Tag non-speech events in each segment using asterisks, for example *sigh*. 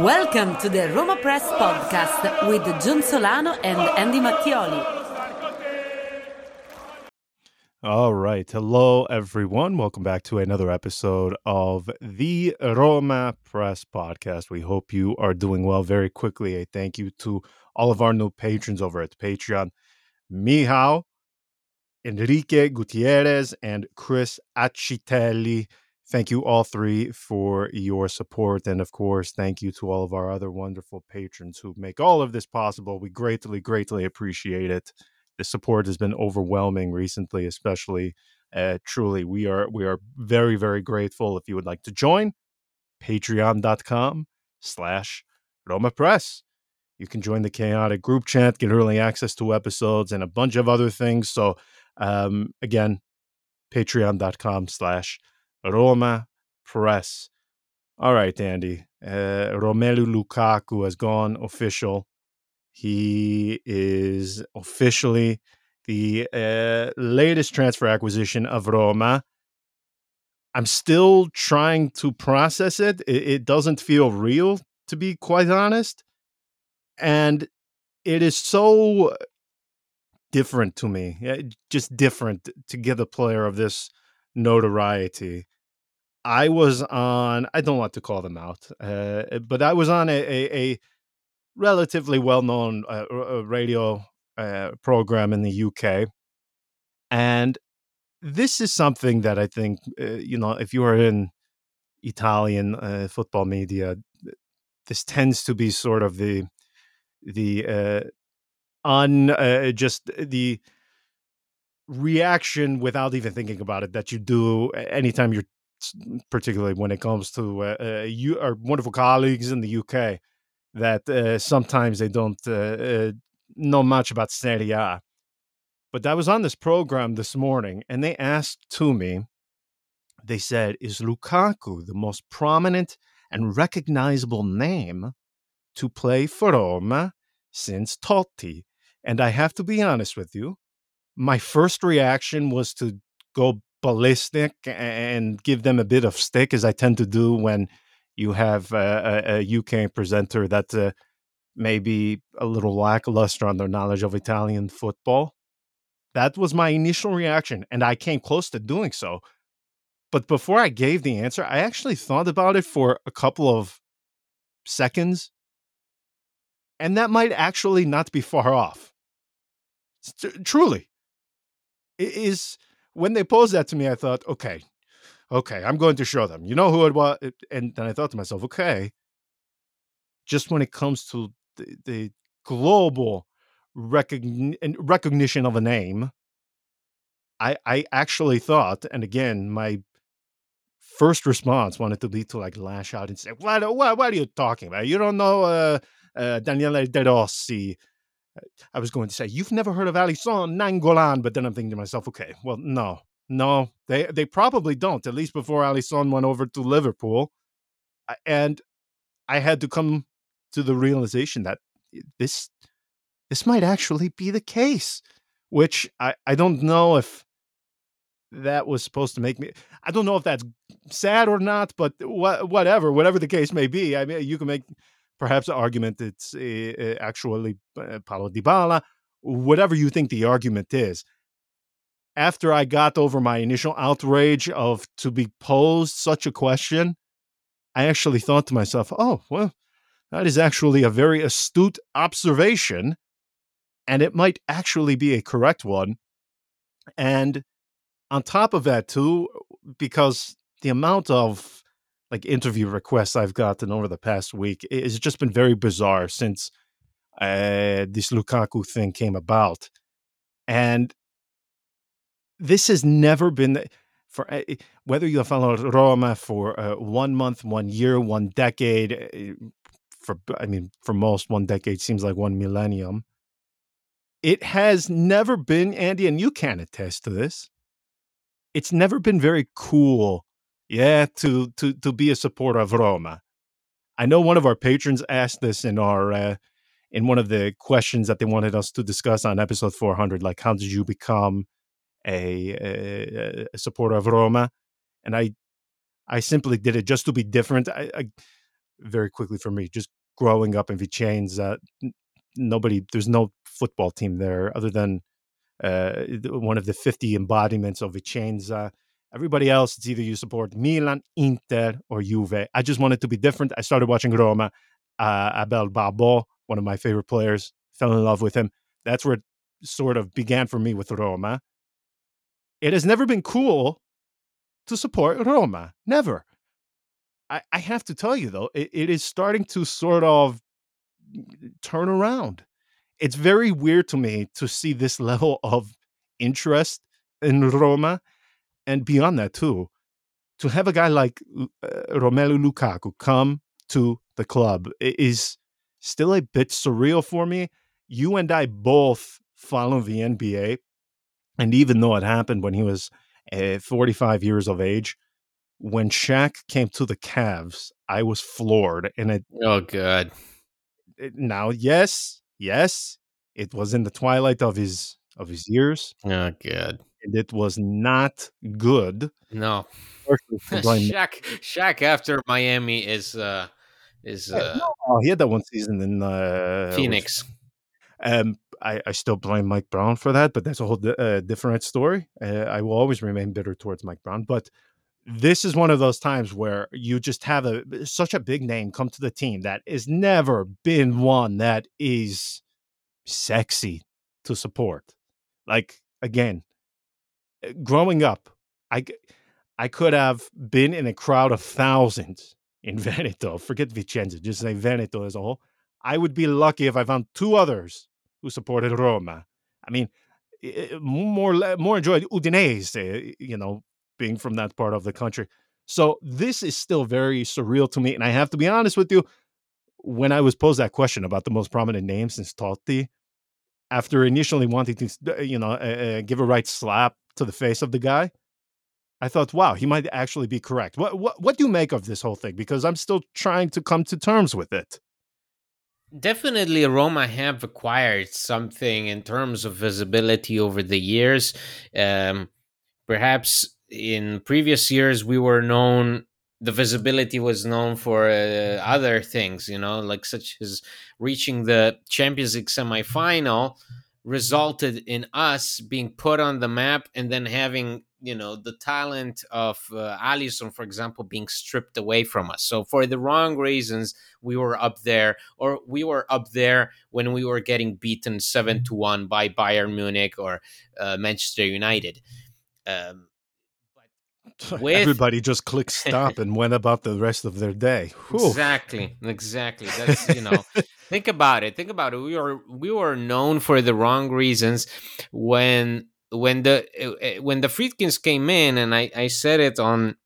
Welcome to the Roma Press podcast with John Solano and Andy Mattioli. All right. Hello, everyone. Welcome back to another episode of the Roma Press podcast. We hope you are doing well. Very quickly, a thank you to all of our new patrons over at Patreon Michał, Enrique Gutierrez, and Chris Acitelli. Thank you all three for your support. And of course, thank you to all of our other wonderful patrons who make all of this possible. We greatly, greatly appreciate it. The support has been overwhelming recently, especially. Uh, truly, we are we are very, very grateful. If you would like to join, patreon.com slash Roma Press. You can join the chaotic group chat, get early access to episodes, and a bunch of other things. So um, again, patreon.com slash Roma Press. All right, Andy. Uh, Romelu Lukaku has gone official. He is officially the uh, latest transfer acquisition of Roma. I'm still trying to process it. it. It doesn't feel real, to be quite honest. And it is so different to me, just different to get a player of this notoriety. I was on, I don't want to call them out, uh, but I was on a, a, a relatively well known uh, radio uh, program in the UK. And this is something that I think, uh, you know, if you are in Italian uh, football media, this tends to be sort of the, the, uh, un, just the, reaction without even thinking about it that you do anytime you're particularly when it comes to uh, uh, you our wonderful colleagues in the UK that uh, sometimes they don't uh, uh, know much about Serie A. But I was on this program this morning and they asked to me, they said, is Lukaku the most prominent and recognizable name to play for Roma since Totti? And I have to be honest with you, my first reaction was to go ballistic and give them a bit of stick, as I tend to do when you have a, a UK presenter that uh, maybe a little lackluster on their knowledge of Italian football. That was my initial reaction, and I came close to doing so. But before I gave the answer, I actually thought about it for a couple of seconds, and that might actually not be far off. truly, is when they posed that to me, I thought, okay, okay, I'm going to show them. You know who it was? And then I thought to myself, okay, just when it comes to the, the global recogni- recognition of a name, I, I actually thought, and again, my first response wanted to be to like lash out and say, "What? What? What are you talking about? You don't know uh, uh, Daniele De Rossi, I was going to say, you've never heard of Alisson Nainggolan, but then I'm thinking to myself, okay, well, no, no, they they probably don't. At least before Alisson went over to Liverpool, and I had to come to the realization that this this might actually be the case, which I I don't know if that was supposed to make me. I don't know if that's sad or not, but wh- whatever, whatever the case may be. I mean, you can make perhaps argument it's uh, actually uh, Paulo Dybala, whatever you think the argument is. After I got over my initial outrage of to be posed such a question, I actually thought to myself, oh, well, that is actually a very astute observation, and it might actually be a correct one. And on top of that, too, because the amount of like interview requests I've gotten over the past week. It's just been very bizarre since uh, this Lukaku thing came about, and this has never been for uh, whether you have followed Roma for uh, one month, one year, one decade. Uh, for I mean, for most, one decade seems like one millennium. It has never been, Andy, and you can attest to this. It's never been very cool, yeah, to to to be a supporter of Roma. I know one of our patrons asked this in our uh, in one of the questions that they wanted us to discuss on episode 400, like how did you become a, a, a supporter of Roma? And I I simply did it just to be different. I, I very quickly for me, just growing up in Vicenza, nobody, there's no football team there other than uh, one of the 50 embodiments of Vicenza. Everybody else, it's either you support Milan, Inter, or Juve. I just wanted to be different. I started watching Roma. Uh, Abel Balbo, one of my favorite players, fell in love with him. That's where it sort of began for me with Roma. It has never been cool to support Roma. Never. I, I have to tell you, though, it, it is starting to sort of turn around. It's very weird to me to see this *laughs* level of interest in Roma. And beyond that, too, to have a guy like uh, Romelu Lukaku come to the club is still a bit surreal for me. You and I both follow the NBA. And even though it happened when he was uh, 45 years of age, when Shaq came to the Cavs, I was floored. And it. Oh, God. It, now, yes, yes, it was in the twilight of his of his years. Oh, God. And it was not good. No. *laughs* Shaq, Shaq after Miami is uh is uh no, he had that one season in uh Phoenix. Um, I, I still blame Mike Brown for that, but that's a whole uh, different story. Uh, I will always remain bitter towards Mike Brown, but this is one of those times where you just have a such a big name come to the team that has never been one that is sexy to support. Like again, growing up, I I could have been in a crowd of thousands in *laughs* Veneto. Forget Vicenza, just say Veneto as a whole. I would be lucky if I found two others who supported Roma. I mean, more more enjoyed Udinese, you know, being from that part of the country. So this is still very surreal to me. And I have to be honest with you, when I was posed that question about the most prominent name since Totti, after initially wanting to, uh, you know, uh, give a right slap to the face of the guy, I thought, wow, he might actually be correct. What, what what do you make of this whole thing? Because I'm still trying to come to terms with it. Definitely, Roma have acquired something in terms of visibility over the years. Um, perhaps in previous years we were known the visibility was known for uh, other things you know like such as reaching the champions league semifinal resulted in us being put on the map and then having you know the talent of uh, Alisson for example being stripped away from us so for the wrong reasons we were up there or we were up there when we were getting beaten 7 to 1 by Bayern Munich or uh, Manchester United um, *laughs* with... Everybody just clicked stop *laughs* and went about the rest of their day. Whew. Exactly, exactly. That's you know, *laughs* think about it. Think about it. We were we were known for the wrong reasons when when the eh, eh, when the Friedkins came in, and I I said it on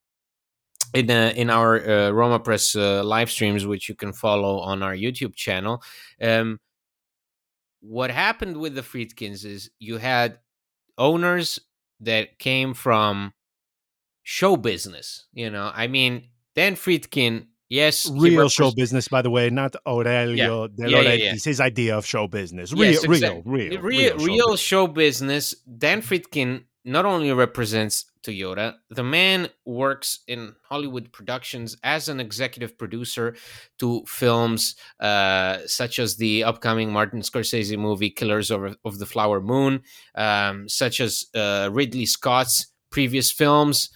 in uh, in our uh, Roma Press uh, live streams, which you can follow on our YouTube channel. Um, what happened with the Friedkins is you had owners that came from show business. You know, I mean, Dan Friedkin, yes, real show business, by the way, not Aurelio yeah. De yeah, Laurentiis, yeah, his idea of show business. Real, yes, exactly. real, real, real, real, real show, business. show business. Dan Friedkin not only represents Toyota, the man works in Hollywood productions as an executive producer to films uh, such as the upcoming Martin Scorsese movie Killers of, of the Flower Moon, um, such as uh, Ridley Scott's previous films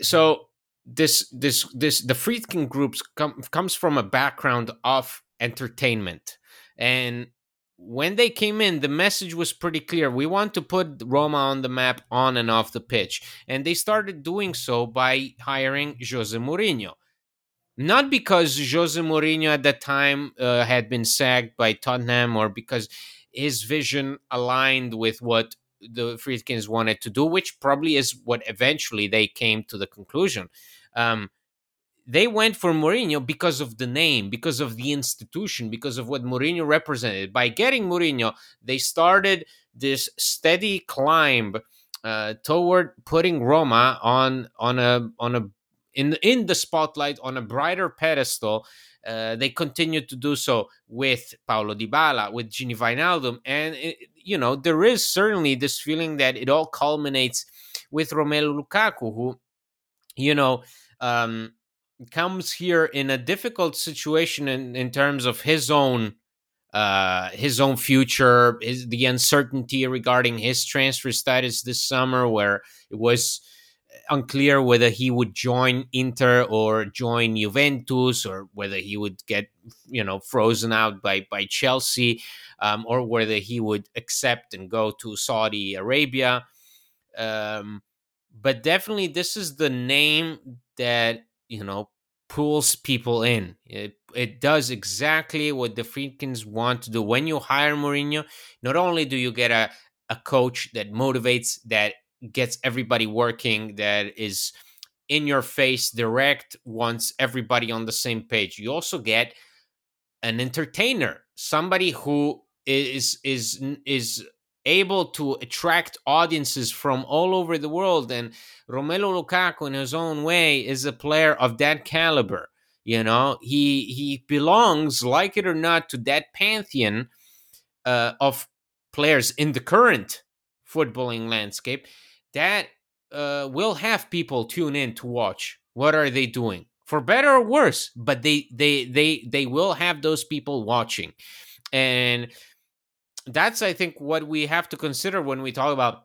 so this this this the Friedkin groups come, comes from a background of entertainment. And when they came in the message was pretty clear. We want to put Roma on the map on and off the pitch. And they started doing so by hiring Jose Mourinho. Not because Jose Mourinho at that time uh, had been sacked by Tottenham or because his vision aligned with what the Friedkins wanted to do, which probably is what eventually they came to the conclusion. Um, they went for Mourinho because of the name, because of the institution, because of what Mourinho represented. By getting Mourinho, they started this steady climb uh, toward putting Roma on on a on a in in the spotlight on a brighter pedestal. Uh, they continue to do so with Paulo Dybala, with Gini Wijnaldum, and it, you know there is certainly this feeling that it all culminates with Romelu Lukaku, who you know um, comes here in a difficult situation in, in terms of his own uh, his own future, his, the uncertainty regarding his transfer status this summer, where it was unclear whether he would join Inter or join Juventus, or whether he would get you know frozen out by by Chelsea, um, or whether he would accept and go to Saudi Arabia. Um, but definitely, this is the name that you know pulls people in. It it does exactly what the Friedkins want to do. When you hire Mourinho, not only do you get a a coach that motivates, that gets everybody working, that is in your face, direct, wants everybody on the same page. You also get an entertainer, somebody who is is is able to attract audiences from all over the world. And Romelu Lukaku, in his own way, is a player of that caliber. You know, he he belongs, like it or not, to that pantheon uh, of players in the current footballing landscape that uh, will have people tune in to watch. What are they doing? For better or worse, but they they they they will have those people watching, and that's I think what we have to consider when we talk about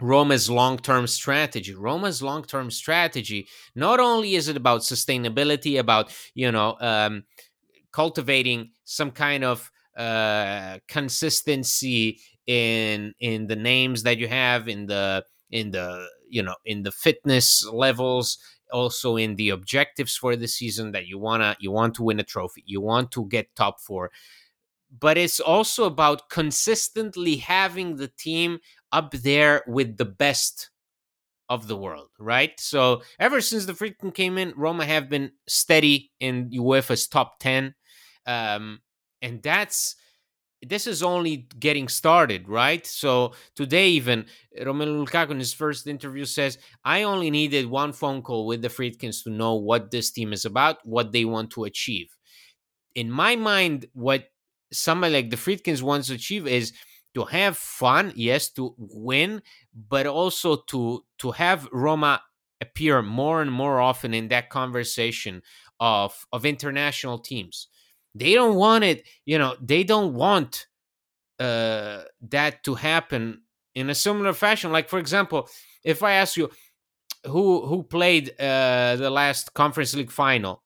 Roma's long term strategy. Roma's long term strategy, not only is it about sustainability, about, you know, um, cultivating some kind of uh, consistency in in the names that you have in the in the you know in the fitness levels also in the objectives for the season that you wanna you want to win a trophy you want to get top four but it's also about consistently having the team up there with the best of the world, right? So ever since the Friedkin came in, Roma have been steady in UEFA's top 10. Um, and that's this is only getting started, right? So today, even eh, Romelu Lukaku in his first interview says, "I only needed one phone call with the Friedkins to know what this team is about, what they want to achieve." In my mind, what somebody like the Friedkins wants to achieve is to have fun, yes, to win, but also to to have Roma appear more and more often in that conversation of of international teams. They don't want it, you know, they don't want uh, that to happen in a similar fashion. Like for example, if I ask you who who played uh, the last Conference League final,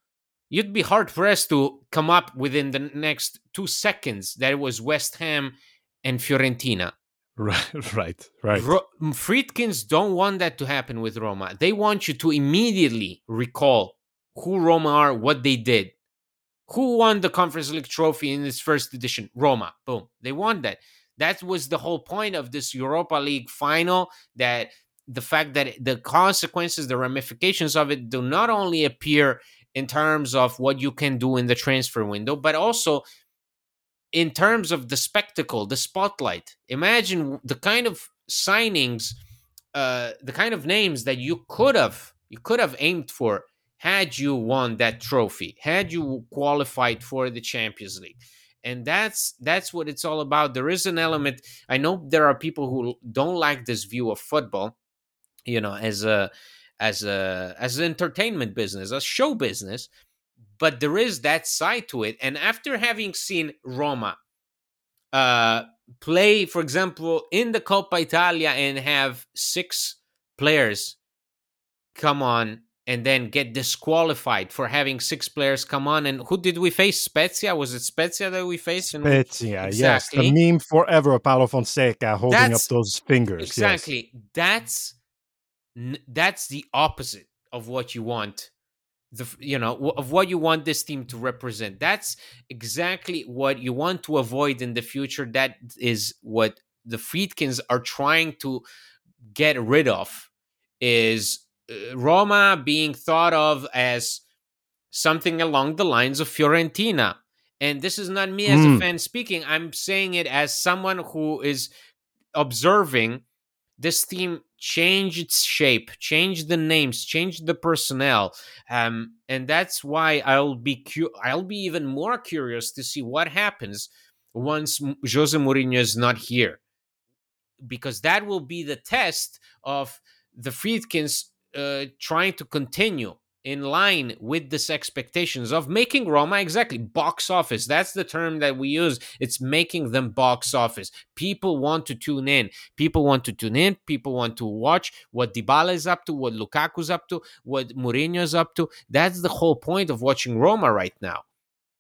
you'd be hard pressed to come up within the next two seconds that it was West Ham and Fiorentina. Right, *laughs* right, right. Ro- Friedkins don't want that to happen with Roma. They want you to immediately recall who Roma are, what they did. Who won the Conference League trophy in its first edition? Roma. Boom. They won that. That was the whole point of this Europa League final. That the fact that the consequences, the ramifications of it do not only appear in terms of what you can do in the transfer window, but also in terms of the spectacle, the spotlight. Imagine the kind of signings, uh, the kind of names that you could have you could have aimed for had you won that trophy, had you qualified for the Champions League. And that's that's what it's all about. There is an element. I know there are people who don't like this view of football, you know, as a as a as an entertainment business, a show business, but there is that side to it. And after having seen Roma uh, play, for example, in the Coppa Italia and have six players come on and then get disqualified for having six players come on. And who did we face? Spezia? Was it Spezia that we faced? Spezia, exactly. yes. The meme forever of Paulo Fonseca holding That's, up those fingers. Exactly. Yes. That's that's the opposite of what you want the you know of what you want this team to represent that's exactly what you want to avoid in the future that is what the friedkins are trying to get rid of is roma being thought of as something along the lines of fiorentina. And this is not me as mm. a fan speaking. I'm saying it as someone who is observing this team change its shape, change the names, change the personnel, um, and that's why I'll be cu- I'll be even more curious to see what happens once Jose Mourinho is not here, because that will be the test of the Friedkins uh, trying to continue in line with this expectations of making Roma exactly box office. That's the term that we use. It's making them box office. People want to tune in. People want to tune in. People want to watch what Dybala is up to, what Lukaku's up to, what Mourinho's up to. That's the whole point of watching Roma right now.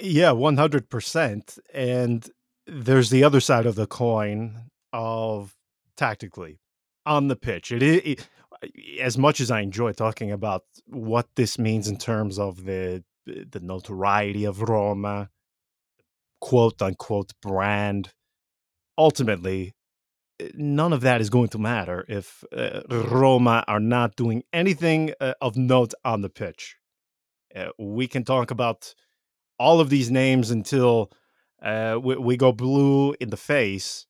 Yeah, 100%. And there's the other side of the coin of tactically on the pitch. It as much as I enjoy talking about what this means in terms of the the notoriety of Roma, quote unquote brand. Ultimately, none of that is going to matter if uh, Roma are not doing anything uh, of note on the pitch. Uh, we can talk about all of these names until uh, we, we go blue in the face.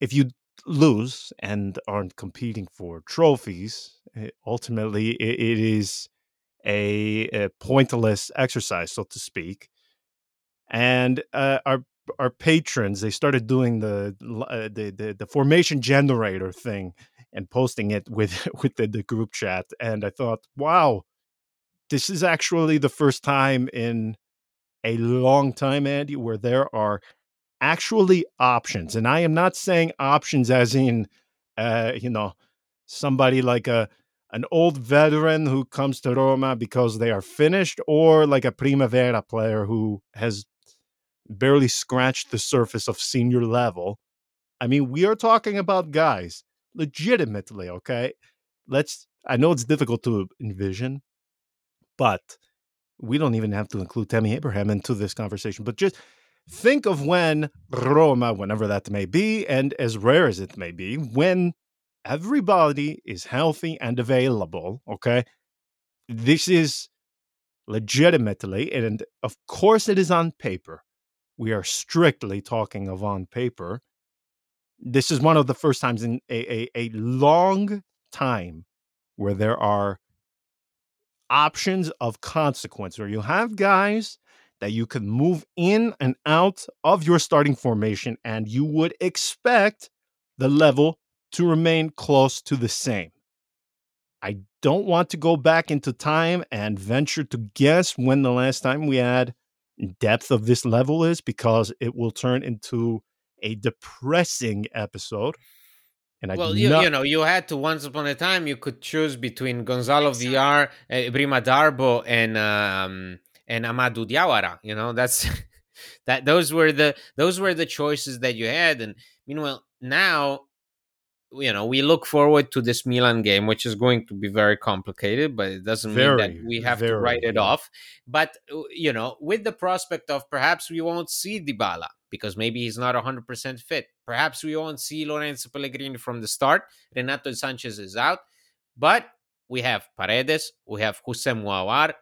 If you lose and aren't competing for trophies, eh, ultimately it, it is a, a, pointless exercise, so to speak. And uh, our our patrons they started doing the, uh, the, the the formation generator thing and posting it with *laughs* with the, the group chat, and I thought, wow, this is actually the first time in a long time, Andy, where there are actually options. And I am not saying options as in, uh, you know, somebody like a an old veteran who comes to Roma because they are finished, or like a Primavera player who has barely scratched the surface of senior level. I mean, we are talking about guys legitimately, okay? Let's, I know it's difficult to envision, but we don't even have to include Tammy Abraham into this conversation, but just think of when Roma, whenever that may be, and as rare as it may be, when everybody is healthy and available, okay? This is legitimately, and of course it is on paper. We are strictly talking of on paper. This is one of the first times in a, a, a long time where there are options of consequence, where you have guys that you can move in and out of your starting formation, and you would expect the level to remain close to the same. I don't want to go back into time and venture to guess when the last time we had depth of this level is because it will turn into a depressing episode. And I well, you, not... you know, you had to once upon a time you could choose between Gonzalo Villar, uh, Brima Darboe, and um, and Amadou Diawara. You know, that's *laughs* that. Those were the those were the choices that you had. And meanwhile, now, you know, we look forward to this Milan game, which is going to be very complicated, but it doesn't very, mean that we have very, to write it yeah. off. But uh, you know, with the prospect of perhaps we won't see Dybala because maybe he's not 100% fit. Perhaps we won't see Lorenzo Pellegrini from the start. Renato Sanchez is out. But we have Paredes, we have Houssem Aouar,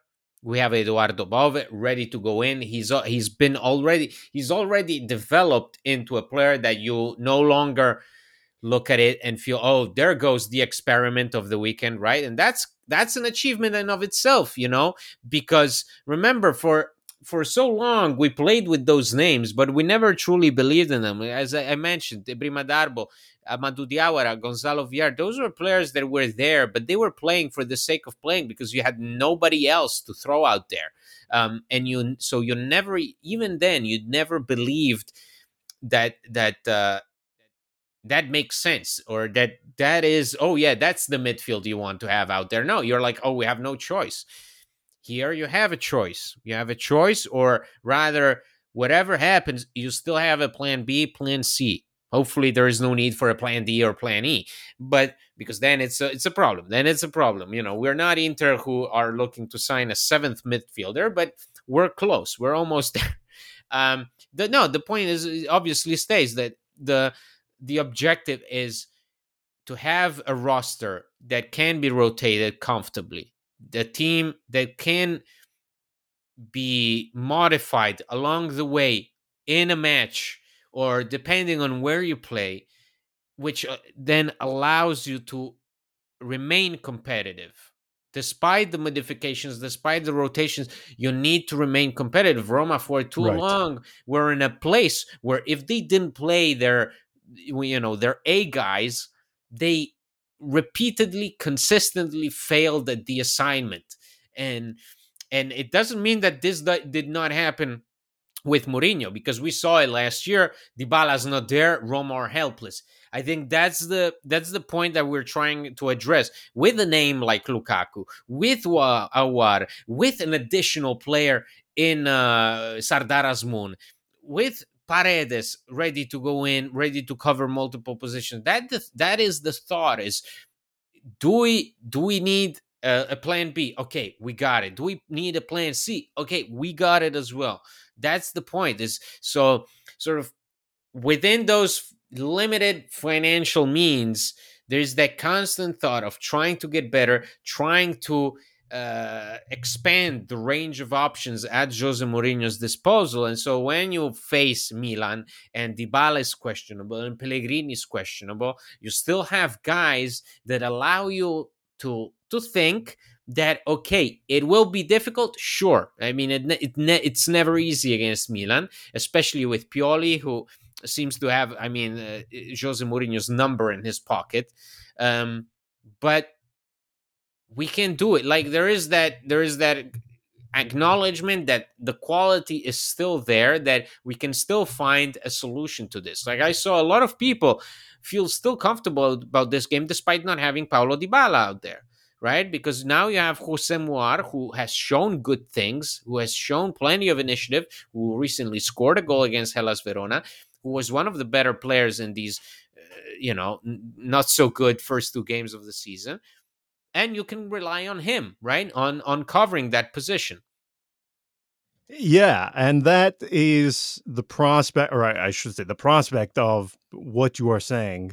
we have Eduardo Bove ready to go in. He's he's been already he's already developed into a player that you no longer look at it and feel oh there goes the experiment of the weekend right and that's that's an achievement in of itself you know because remember for for so long we played with those names, but we never truly believed in them. As I, I mentioned, Brima Darboe, Amadou Diawara, Gonzalo Villar, those were players that were there, but they were playing for the sake of playing because you had nobody else to throw out there. Um, and you, so you never, even then, you never believed that that uh, that makes sense or that that is oh yeah that's the midfield you want to have out there no you're like oh we have no choice here you have a choice. You have a choice or rather whatever happens you still have a plan b plan c. Hopefully there is no need for a plan d or plan e. But because then it's a, it's a problem. Then it's a problem. You know we're not inter who are looking to sign a seventh midfielder but we're close. We're almost *laughs* there. Um the, no the point is obviously stays that the the objective is to have a roster that can be rotated comfortably, the team that can be modified along the way in a match or depending on where you play, which uh, then allows you to remain competitive. Despite the modifications, despite the rotations, you need to remain competitive. Roma, for too right. long, were in a place where if they didn't play their you know their A guys, they repeatedly, consistently failed at the assignment, and and it doesn't mean that this did not happen with Mourinho because we saw it last year. Dybala's not there, Roma are helpless. I think that's the that's the point that we're trying to address with a name like Lukaku, with Aouar, with an additional player in uh, Sardar Azmoun, with Paredes ready to go in, ready to cover multiple positions. That that is the thought is do we do we need a, a, plan B? Okay, we got it. Do we need a plan C? Okay, we got it as well. That's the point. Is so sort of within those limited financial means, there's that constant thought of trying to get better, trying to uh, expand the range of options at Jose Mourinho's disposal. And so when you face Milan and Dybala is questionable and Pellegrini is questionable, you still have guys that allow you to to think that okay, it will be difficult. Sure, I mean it, it it's never easy against Milan, especially with Pioli, who seems to have, I mean, uh, Jose Mourinho's number in his pocket. Um, but we can do it. Like there is that there is that acknowledgement that the quality is still there that we can still find a solution to this. Like i saw a lot of people feel still comfortable about this game despite not having paulo dybala out there right? Because now you have Houssem Aouar who has shown good things who has shown plenty of initiative who recently scored a goal against hellas verona who was one of the better players in these uh, you know n- not so good first two games of the season and you can rely on him, right? On on covering that position. Yeah, and that is the prospect, or I should say, the prospect of what you are saying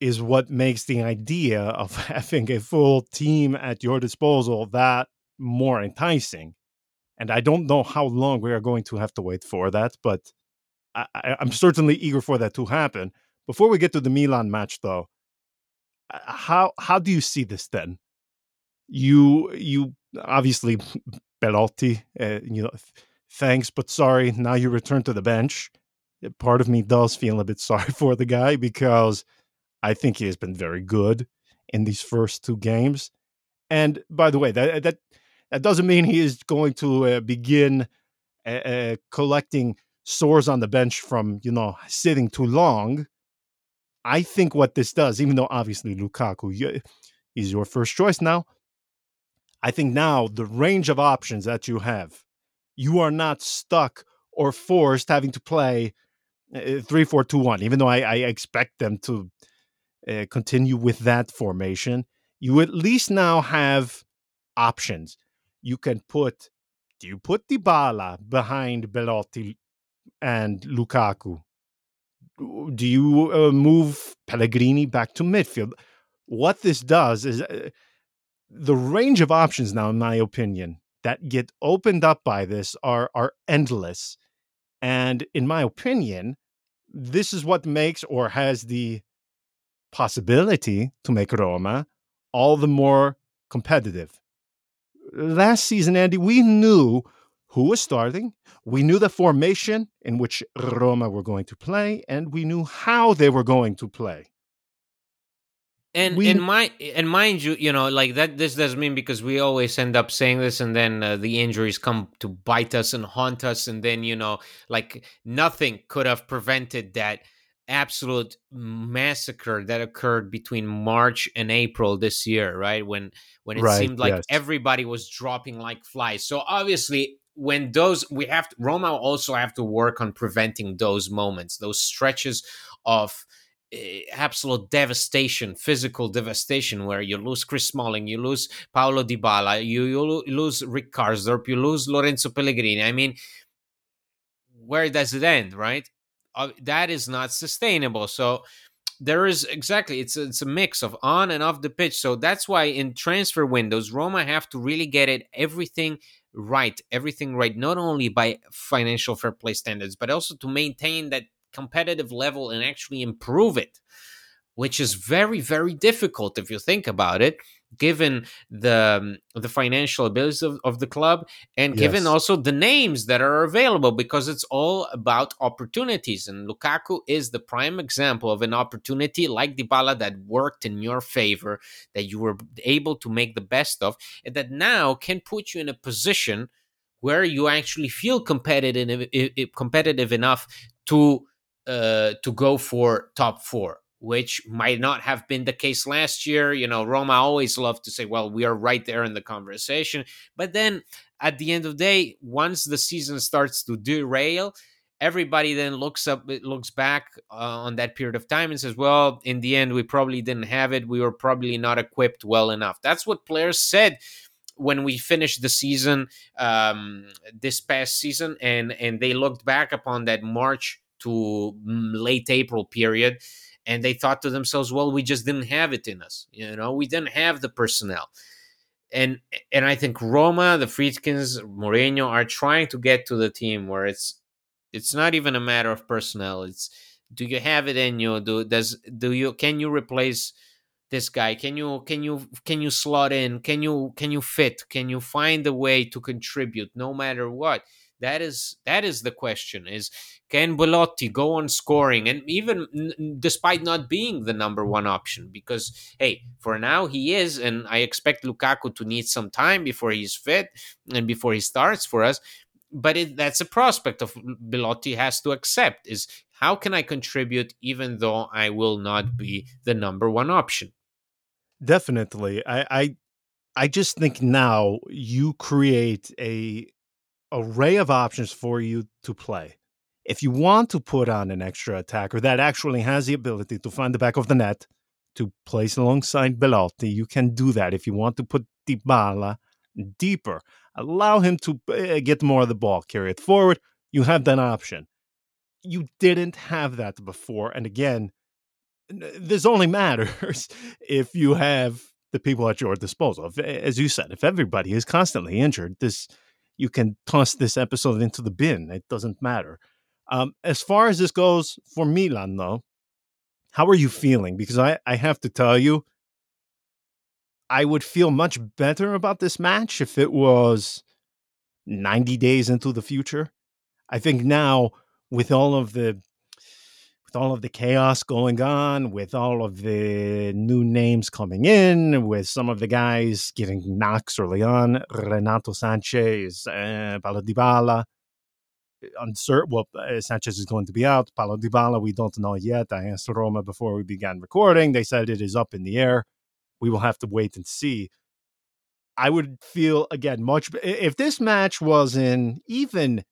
is what makes the idea of *laughs* having a full team at your disposal that more enticing. And I don't know how long we are going to have to wait for that, but I, am certainly eager for that to happen. Before we get to the Milan match, though, uh, how how do you see this then? You you obviously *laughs* Belotti, uh, you know, thanks but sorry. Now you return to the bench. Part of me does feel a bit *laughs* sorry for the guy because I think he has been very good in these first two games. And by the way, that that that doesn't mean he is going to uh, begin uh, uh collecting sores on the bench from you know sitting too long. I think what this does, even though obviously Lukaku is your first choice now, I think now the range of options that you have, you are not stuck or forced having to play uh, three, four, two, one. Even though I, I expect them to uh, continue with that formation, you at least now have options. You can put. Do you put Dybala behind Belotti and Lukaku? Do you uh, move Pellegrini back to midfield? What this does is the range of options now, in my opinion, that get opened up by this are are endless. And in my opinion, this is what makes or has the possibility to make Roma all the more competitive. Last season, Andy, we knew who was starting, we knew the formation in which Roma were going to play, and we knew how they were going to play. And We- and my and mind you, you know, like that. This doesn't mean because we always end up saying this, and then uh, the injuries come to bite us and haunt us, and then you know, like nothing could have prevented that absolute massacre that occurred between March and April this year, right? When when it Right, seemed like yes. everybody was dropping like flies. So obviously, when those we have to, Roma also have to work on preventing those moments, those stretches of absolute devastation, physical devastation, where you lose Chris Smalling, you lose Paulo Dybala, you, you lose Rick Karsdorp, you lose Lorenzo Pellegrini. I mean, where does it end, right? Uh, that is not sustainable. So there is exactly it's a, it's a mix of on and off the pitch. So that's why in transfer windows, Roma have to really get it everything right, everything right, not only by financial fair play standards, but also to maintain that competitive level and actually improve it, which is very very difficult if you think about it, given the um, the financial abilities of, of the club and given also the names that are available because it's all about opportunities and Lukaku is the prime example of an opportunity like Dybala that worked in your favor that you were able to make the best of and that now can put you in a position where you actually feel competitive competitive enough to uh, to go for top 4 which might not have been the case last year. You know, Roma always loved to say, well, we are right there in the conversation. But then at the end of the day, once the season starts to derail, everybody then looks up, looks back uh, on that period of time and says, well, in the end, we probably didn't have it. We were probably not equipped well enough. That's what players said when we finished the season um, this past season, and and they looked back upon that March to mm, late April period and they thought to themselves, "Well, we just didn't have it in us. You know, we didn't have the personnel." And and I think Roma, the Friedkins, Mourinho are trying to get to the team where it's it's not even a matter of personnel. It's do you have it in you? Do does do you can you replace this guy? Can you can you can you slot in? Can you can you fit? Can you find a way to contribute no matter what? That is that is the question. Is can Belotti go on scoring and even n- despite not being the number one option? Because hey, for now he is, and I expect Lukaku to need some time before he's fit and before he starts for us. But it, that's a prospect of Belotti has to accept is how can I contribute even though I will not be the number one option? Definitely. I, I I just think now you create a array of options for you to play. If you want to put on an extra attacker that actually has the ability to find the back of the net to place alongside Belotti, you can do that. If you want to put Dybala deeper, allow him to uh, get more of the ball, carry it forward, you have that option. You didn't have that before. And again, this only *laughs* matters if you have the people at your disposal. If, as you said, if everybody is constantly injured, this you can toss this episode into the bin. It doesn't matter. Um, as far as this goes for Milan, though, how are you feeling? Because I, I have to tell you, I would feel much better about this match if it was 90 days into the future. I think now, with all of the with all of the chaos going on, with all of the new names coming in, with some of the guys getting knocks early on, Renato Sanchez, uh, Paulo Dybala, uncertain. Well, uh, Sanchez is going to be out. Paulo Dybala, we don't know yet. I asked Roma before we began recording. They said it is up in the air. We will have to wait and see. I would feel again much if this match was in even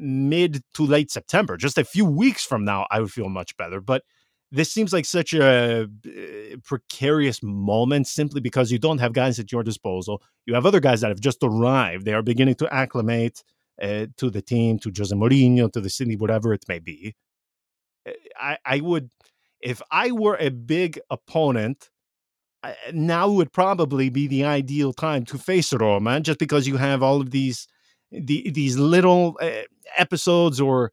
mid to late September, just a few weeks from now, I would feel much better. But this seems like such a uh, precarious moment simply because you don't have guys at your disposal. You have other guys that have just arrived. They are beginning to acclimate uh, to the team, to Jose Mourinho, to the city, whatever it may be. Uh, I, I would, if I were a big opponent, now would probably be the ideal time to face Roma, just because you have all of these the, these little uh, episodes or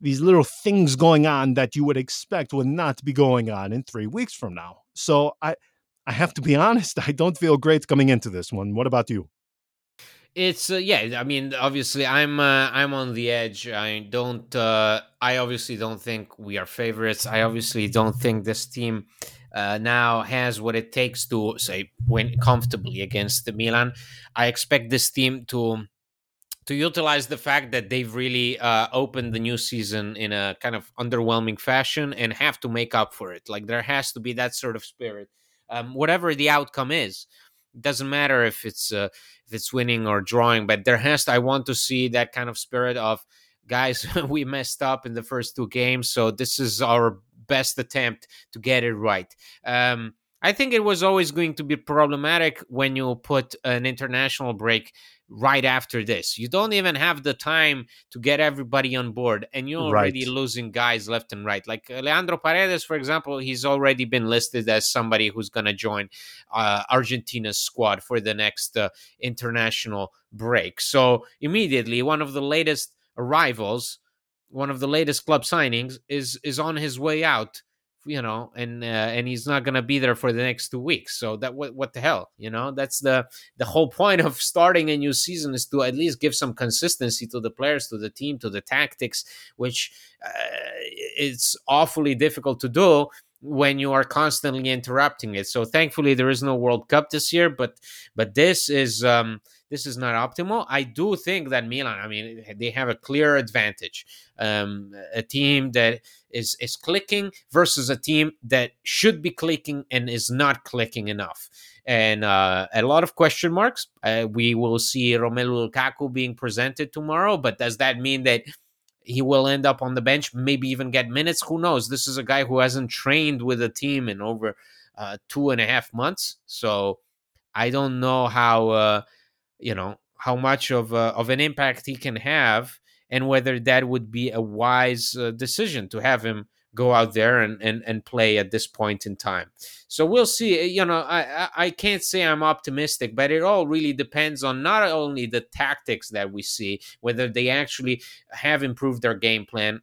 these little things going on that you would expect would not be going on in three weeks from now. So I I have to be *laughs* honest, I don't feel great coming into this one. What about you? It's uh, yeah. I mean, obviously, I'm uh, I'm on the edge. I don't. Uh, I obviously don't think we are favorites. I obviously don't think this team uh, now has what it takes to say win comfortably against the Milan. I expect this team to to utilize the fact that they've really uh, opened the new season in a kind of underwhelming fashion and have to make up for it. Like there has to be that sort of spirit, um, whatever the outcome is. It doesn't matter if it's uh, if it's winning or drawing, but there has to. I want to see that kind of spirit of guys. *laughs* we messed up in the first two games, so this is our best attempt to get it right. Um, I think it was always going to be problematic when you put an international break right after this. You don't even have the time to get everybody on board, and you're already right. losing guys left and right. Like Leandro Paredes, for example, he's already been listed as somebody who's going to join uh, Argentina's squad for the next uh, international break. So immediately, one of the latest arrivals, one of the latest club signings, is is on his way out you know, and uh, and he's not gonna be there for the next two weeks. So that what what the hell, you know? That's the the whole point of starting a new season is to at least give some consistency to the players, to the team, to the tactics, which uh, it's awfully difficult to do when you are constantly interrupting it. So thankfully there is no World Cup this year, but but this is um this is not optimal. I do think that Milan, I mean, they have a clear advantage. Um, a team that is is clicking versus a team that should be clicking and is not clicking enough. And uh, a lot of question marks. Uh, we will see Romelu Lukaku being presented tomorrow, but does that mean that he will end up on the bench, maybe even get minutes? Who knows? This is a guy who hasn't trained with a team in over uh, two and a half months, so I don't know how uh, you know how much of uh, of an impact he can have and whether that would be a wise uh, decision to have him go out there and, and and play at this point in time. So we'll see you know I, I can't say i'm optimistic but it all really depends on not only the tactics that we see whether they actually have improved their game plan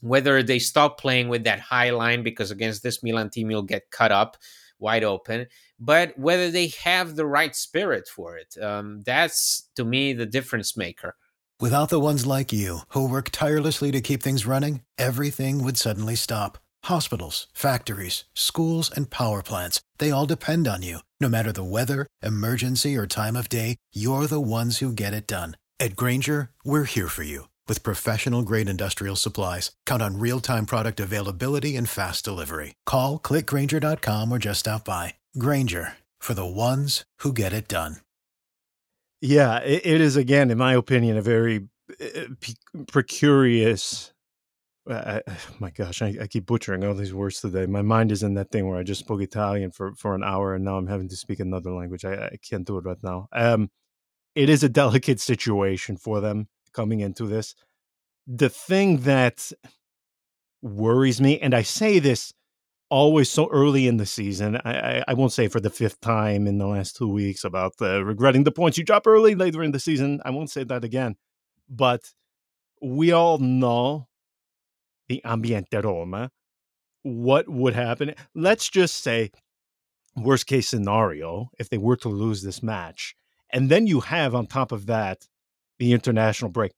whether they stop playing with that high line because against this milan team you'll get cut up wide open, but whether they have the right spirit for it. Um, that's to me the difference maker. Without the ones like you who work tirelessly to keep things running, everything would suddenly stop. Hospitals, factories, schools, and power plants, they all depend on you. No matter the weather, emergency, or time of day, you're the ones who get it done. At Grainger, we're here for you with professional grade industrial supplies, count on real time product availability and fast delivery. Call clickgrainger.com or just stop by. Grainger for the ones who get it done. Yeah, it, it is, again, in my opinion, a very uh, precarious. Uh, *sighs* my gosh, I, I, keep butchering all these words today. My mind is in that thing where I just spoke Italian for, for an hour and now I'm having to speak another language. I, I can't do it right now. Um, it is a delicate situation for them coming into this. The thing that worries me, and I say this always so early in the season. I, I, I, won't say for the fifth time in the last two weeks about uh, regretting the points you drop early later in the season. I won't say that again. But we all know the ambiente Roma, what would happen. Let's just say, worst case scenario, if they were to lose this match. And then you have on top of that the international break.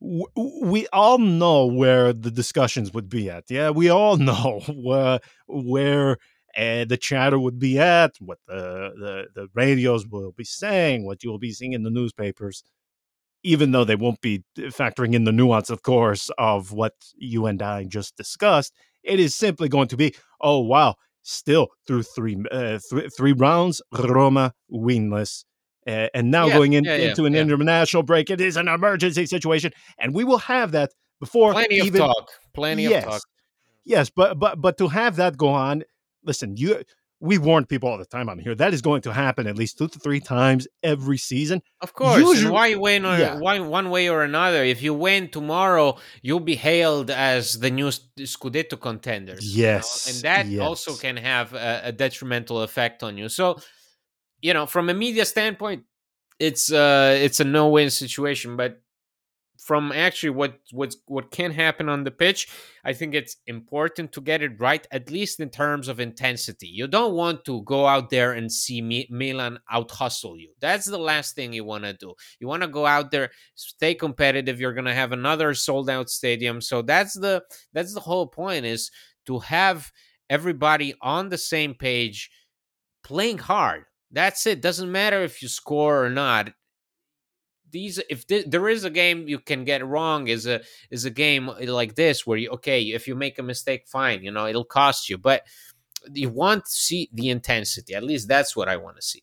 We all know where the discussions would be at. Yeah, we all *laughs* know where where uh, the chatter would be at, what the, the the radios will be saying, what you will be seeing in the newspapers. Even though they won't be factoring in the nuance, of course, of what you and I just discussed, it is simply going to be, oh wow, still through three uh, th- three rounds, Roma winless uh, and now yeah, going in, yeah, into an international break, it is an emergency situation, and we will have that before. Plenty even, of talk. Plenty yes, of talk. Yes, but but but to have that go on, listen, you we warn people all the time on here that is going to happen at least two to three times every season. Of course, Usually, why win or yeah. why one way or another? If you win tomorrow, you'll be hailed as the new Scudetto contenders. Yes, you know? and that yes. also can have a, a detrimental effect on you. So you know, from a media standpoint, it's uh it's a no-win situation. But from actually what what what can happen on the pitch, I think it's important to get it right, at least in terms of intensity. You don't want to go out there and see Mi- Milan out hustle you. That's the last thing you want to do. You want to go out there, stay competitive. You're gonna have another sold out stadium, so that's the that's the whole point is to have everybody on the same page, playing hard. That's it. Doesn't matter if you score or not these if th- there is a game you can get wrong is a is a game uh, like this where you okay if you make a mistake fine you know it'll cost you but you want to see the intensity at least that's what i want to see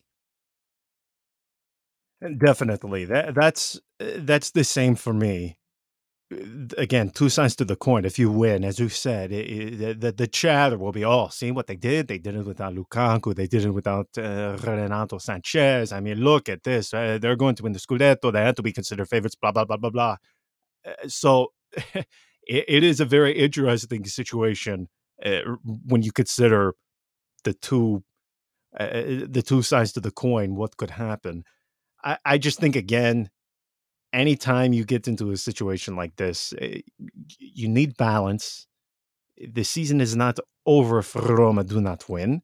uh, definitely that that's uh, that's the same for me again, two sides to the coin. If you win, as you said, it, it, the, the chatter will be, oh, see what they did? They did it without Lukaku. They did it without uh, Renato Sanches. I mean, look at this. Uh, they're going to win the Scudetto. They had to be considered favorites, blah, blah, blah, blah, blah. Uh, so *laughs* it, it is a very interesting situation uh, when you consider the two uh, uh, the two sides to the coin, what could happen. I, I just think, again, anytime you get into a situation like this, eh, you need balance. The season is not over if Roma do not win,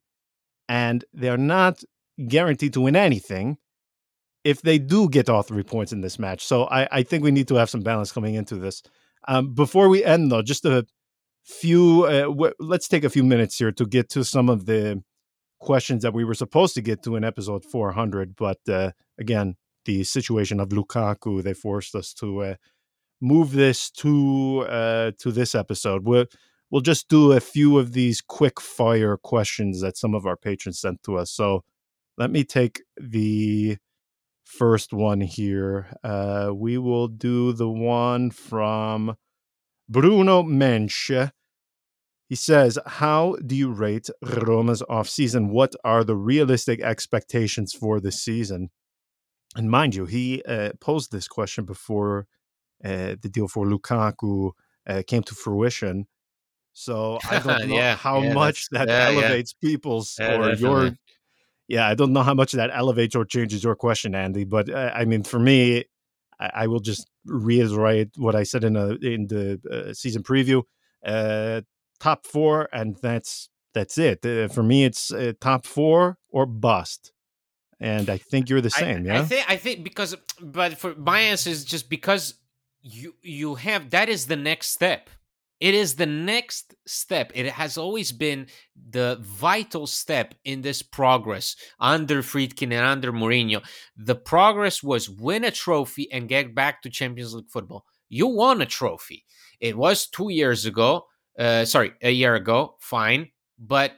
and they're not guaranteed to win anything if they do get all three points in this match. So I, I think we need to have some balance coming into this. Um, before we end, though, just a few. Uh, w- let's take a few minutes here to get to some of the questions that we were supposed to get to in episode 400. But uh, again, the situation of Lukaku, they forced us to uh, move this to uh, to this episode. We'll we'll just do a few of these quick fire questions that some of our patrons sent to us. So let me take the first one here. Uh, we will do the one from Bruno Mensch. He says, How do you rate Roma's offseason? What are the realistic expectations for the season? And mind you, he uh, posed this question before uh, the deal for Lukaku uh, came to fruition. So I don't *laughs* know yeah, how yeah, much that yeah, elevates people's or your. Yeah, I don't know how much that elevates or changes your question, Andy. But uh, I mean, for me, I, I will just reiterate what I said in a in the uh, season preview. Uh, top four, and that's that's it. Uh, for me, it's uh, top four or bust and I think you're the same. I, yeah, I think I think because but for my answer is just because you you have that is the next step. It is the next step. It has always been the vital step in this progress under Friedkin and under Mourinho. The progress was win a trophy and get back to Champions League football. You won a trophy. It was two years ago. Uh, sorry, a year ago. Fine, but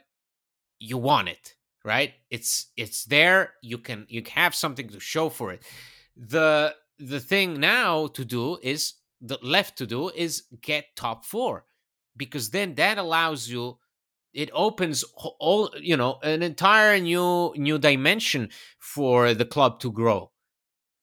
you won it right? It's it's there. You can you have something to show for it. The the thing now to do is the left to do is get top 4 because then that allows you it opens all you know an entire new new dimension for the club to grow.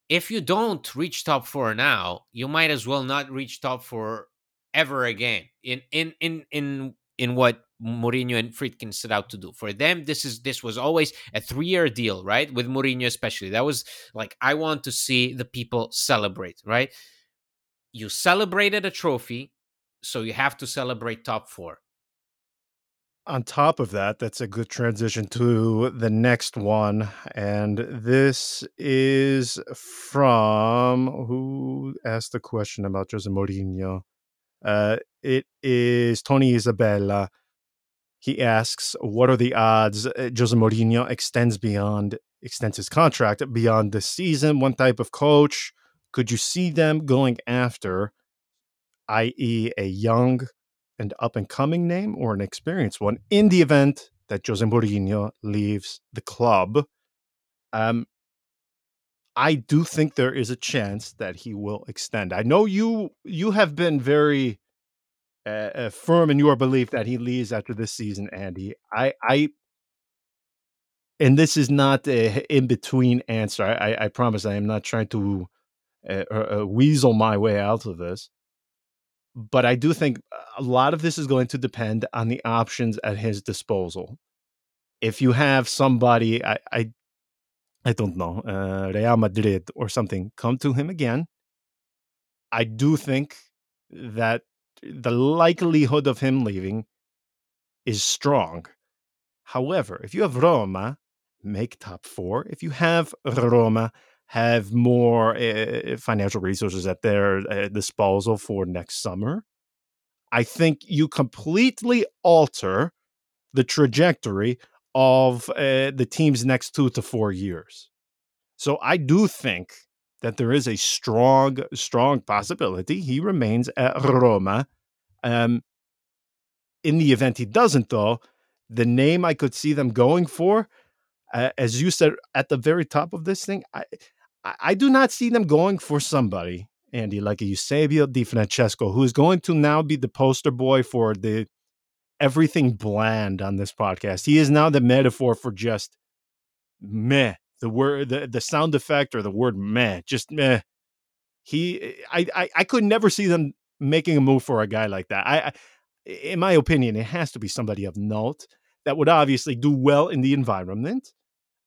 If you don't reach top 4 now you might as well not reach top 4 ever again in in in in in what Mourinho and Friedkin set out to do. For them, this is this was always a three-year deal, right? With Mourinho especially. That was like I want to see the people celebrate, right? You celebrated a trophy, so you have to celebrate top four. on top of that, that's a good transition to the next one. And this is from who asked the question about Jose Mourinho? Uh, it is Tony Isabella. He asks, "What are the odds uh, Jose Mourinho extends beyond extends his contract beyond the season? One type of coach could you see them going after, i.e., a young and up and coming name or an experienced one in the event that Jose Mourinho leaves the club?" Um, I do think there is a chance that he will extend. I know you you have been very uh, firm in your belief that he leaves after this season, Andy. I I and this is not a in between answer. I, I I promise I am not trying to uh, uh, uh, weasel my way out of this. But I do think a lot of this is going to depend on the options at his disposal. If you have somebody, I, I I don't know, uh, Real Madrid or something, come to him again I do think that the likelihood of him leaving is strong. However, if you have Roma make top four, if you have Roma have more uh, financial resources at their uh, disposal for next summer, I think you completely alter the trajectory of uh, the team's next two to four years. So I do think that there is a strong, strong possibility he remains at Roma. Um, in the event he doesn't, though, the name I could see them going for, uh, as you said at the very top of this thing, I, I do not see them going for somebody, Andy, like a Eusebio Di Francesco, who is going to now be the poster boy for the everything bland on this podcast. He is now the metaphor for just meh, the word, the, the sound effect or the word meh, just meh. He, I, I, I could never see them making a move for a guy like that. I, I, in my opinion, it has to be somebody of note that would obviously do well in the environment.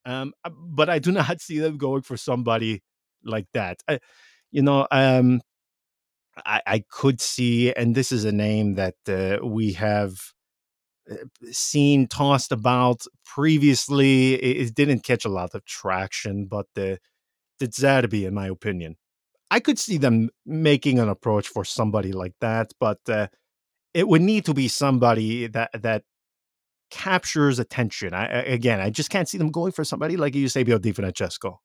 Um, uh, but I do *laughs* not see them going for somebody like that. I, you know, um, I, I could see, and this is a name that uh, we have seen tossed about previously. It, it, didn't catch a lot of traction, but the De Zerbi, in my opinion, I could see them making an approach for somebody like that, but uh, it would need to be somebody that that captures attention. I, again, I just can't see them going for somebody like Eusebio Di Francesco.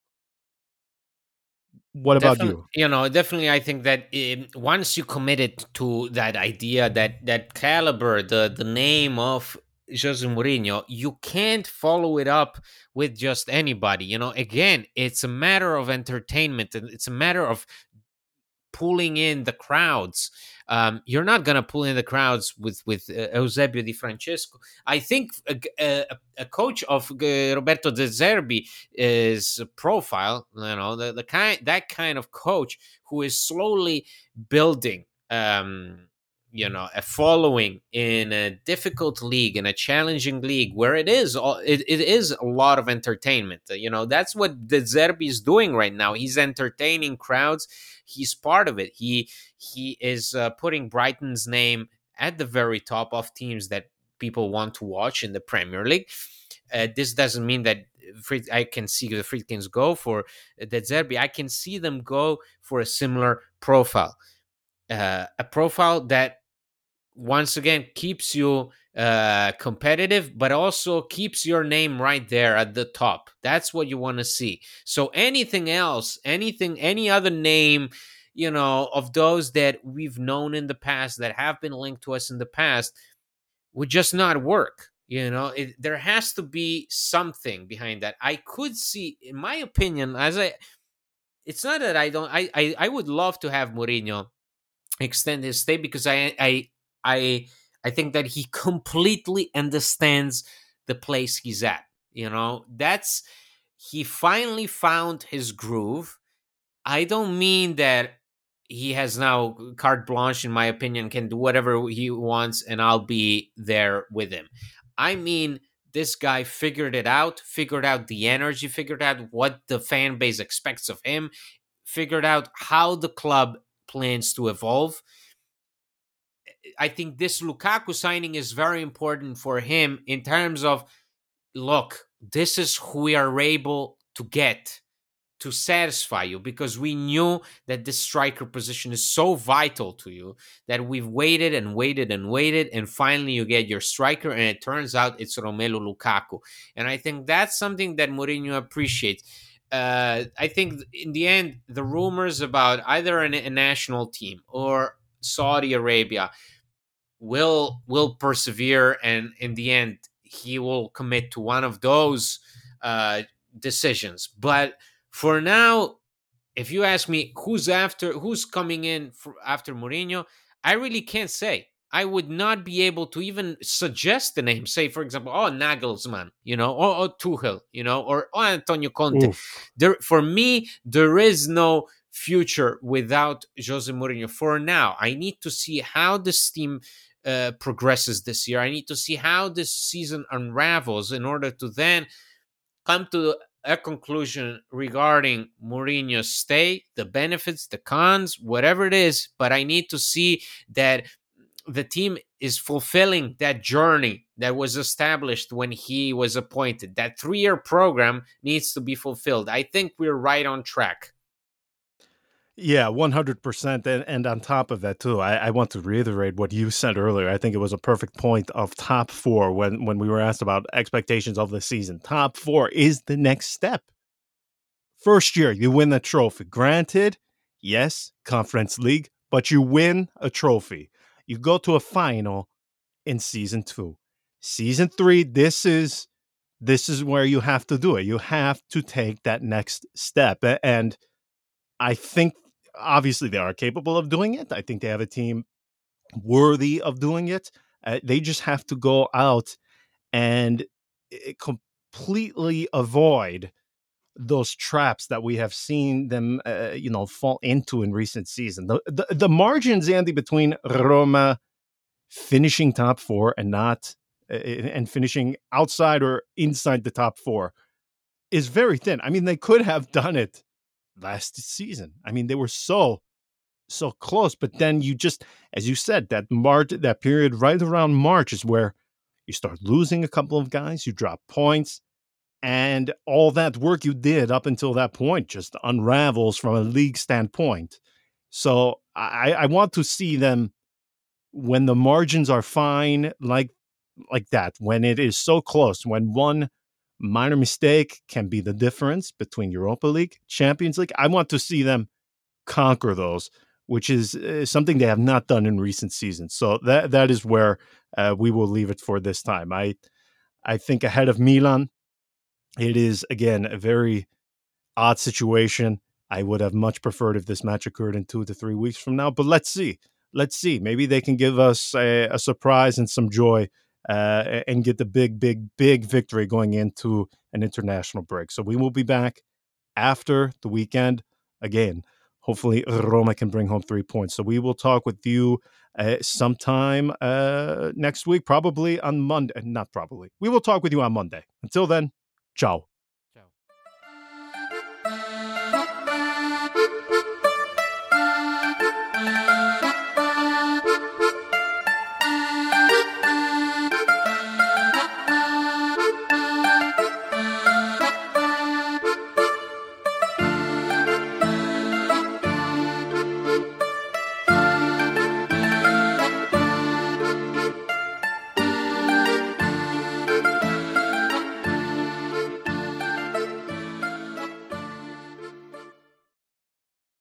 What about definitely, you? You know, definitely, I think that um, once you committed to that idea, that that caliber, the the name of Jose Mourinho, you can't follow it up with just anybody. You know, again, it's a matter of entertainment, and it's a matter of pulling in the crowds. Um, you're not going to pull in the crowds with with uh, Eusebio Di Francesco. I think a, a, a coach of uh, Roberto De Zerbi is profile, you know, the, the kind that kind of coach who is slowly building um, you know a following in a difficult league in a challenging league where it is it, it is a lot of entertainment. You know that's what De Zerbi is doing right now. He's entertaining crowds. He's part of it. He he is uh, putting brighton's name at the very top of teams that people want to watch in the premier league. Uh, this doesn't mean that I can see the Friedkins go for De Zerbi. I can see them go for a similar profile. Uh, a profile that once again keeps you uh, competitive, but also keeps your name right there at the top. That's what you want to see. So anything else, anything, any other name, you know, of those that we've known in the past that have been linked to us in the past, would just not work. You know, it, there has to be something behind that. I could see, in my opinion, as I, it's not that I don't. I I, I would love to have Mourinho extend his stay because I I I I think that he *laughs* completely understands the place he's at. You know, that's he finally found his groove. I don't mean that he has now carte blanche, in my opinion, can do whatever he wants, and I'll be there with him. I mean, this guy figured it out, figured out the energy, figured out what the fan base expects of him, figured out how the club plans to evolve. I think this Lukaku signing is very important for him in terms of look, this is who we are able to get to satisfy you because we knew that this striker position is so vital to you that we've waited and waited and waited and finally you get your striker and it turns out it's Romelu Lukaku. And I think that's something that Mourinho appreciates. Uh, I think in the end the rumors about either a, a national team or Saudi Arabia will will persevere and in the end he will commit to one of those uh, decisions. But for now if you ask me who's after who's coming in for, after Mourinho I really can't say. I would not be able to even suggest the name. Say for example oh Nagelsmann you know or, or Tuchel you know or oh, Antonio Conte. Oof. there for me there is no future without Jose Mourinho. For now I need to see how this team uh, progresses this year. I need to see how this season unravels in order to then come to a conclusion regarding Mourinho's stay, the benefits, the cons, whatever it is, but I need to see that the team is fulfilling that journey that was established when he was appointed. That three year program needs to be fulfilled. I think we're right on track. Yeah, 100%. And, and on top of that, too, I, I, want to reiterate what you said earlier. I think it was a perfect point of top four when, when we were asked about expectations of the season. Top four is the next step. First year, you win the trophy. Granted, yes, Conference League, but you win a trophy. You go to a final in season two. Season three, this is this is where you have to do it. You have to take that next step. And I think obviously they are capable of doing it. I think they have a team worthy of doing it. Uh, they just have to go out and eh, completely avoid those traps that we have seen them, uh, you know, fall into in recent season. The, the, the margins, Andy, between Roma finishing top four and not, uh, and finishing outside or inside the top four, is very thin. I mean, they could have done it last season. I mean, they were so so close, but then you just, as you said, that March, that period right around March is where you start losing a couple of guys, you drop points, and all that work you did up until that point just unravels from a league standpoint. So I, I want to see them when the margins are fine, like like that, when it is so close, when one minor mistake can be the difference between Europa League, Champions League. I want to see them conquer those, which is uh, something they have not done in recent seasons. So that that is where uh, we will leave it for this time. I I think ahead of Milan, it is again a very odd situation. I would have much preferred if this match occurred in two to three weeks from now, but let's see. Let's see. Maybe they can give us a, a surprise and some joy uh, and get the big, big, big victory going into an international break. So we will be back after the weekend again. Hopefully, Roma can bring home three points. So we will talk with you uh, sometime uh, next week, probably on Monday. Not probably. We will talk with you on Monday. Until then, ciao.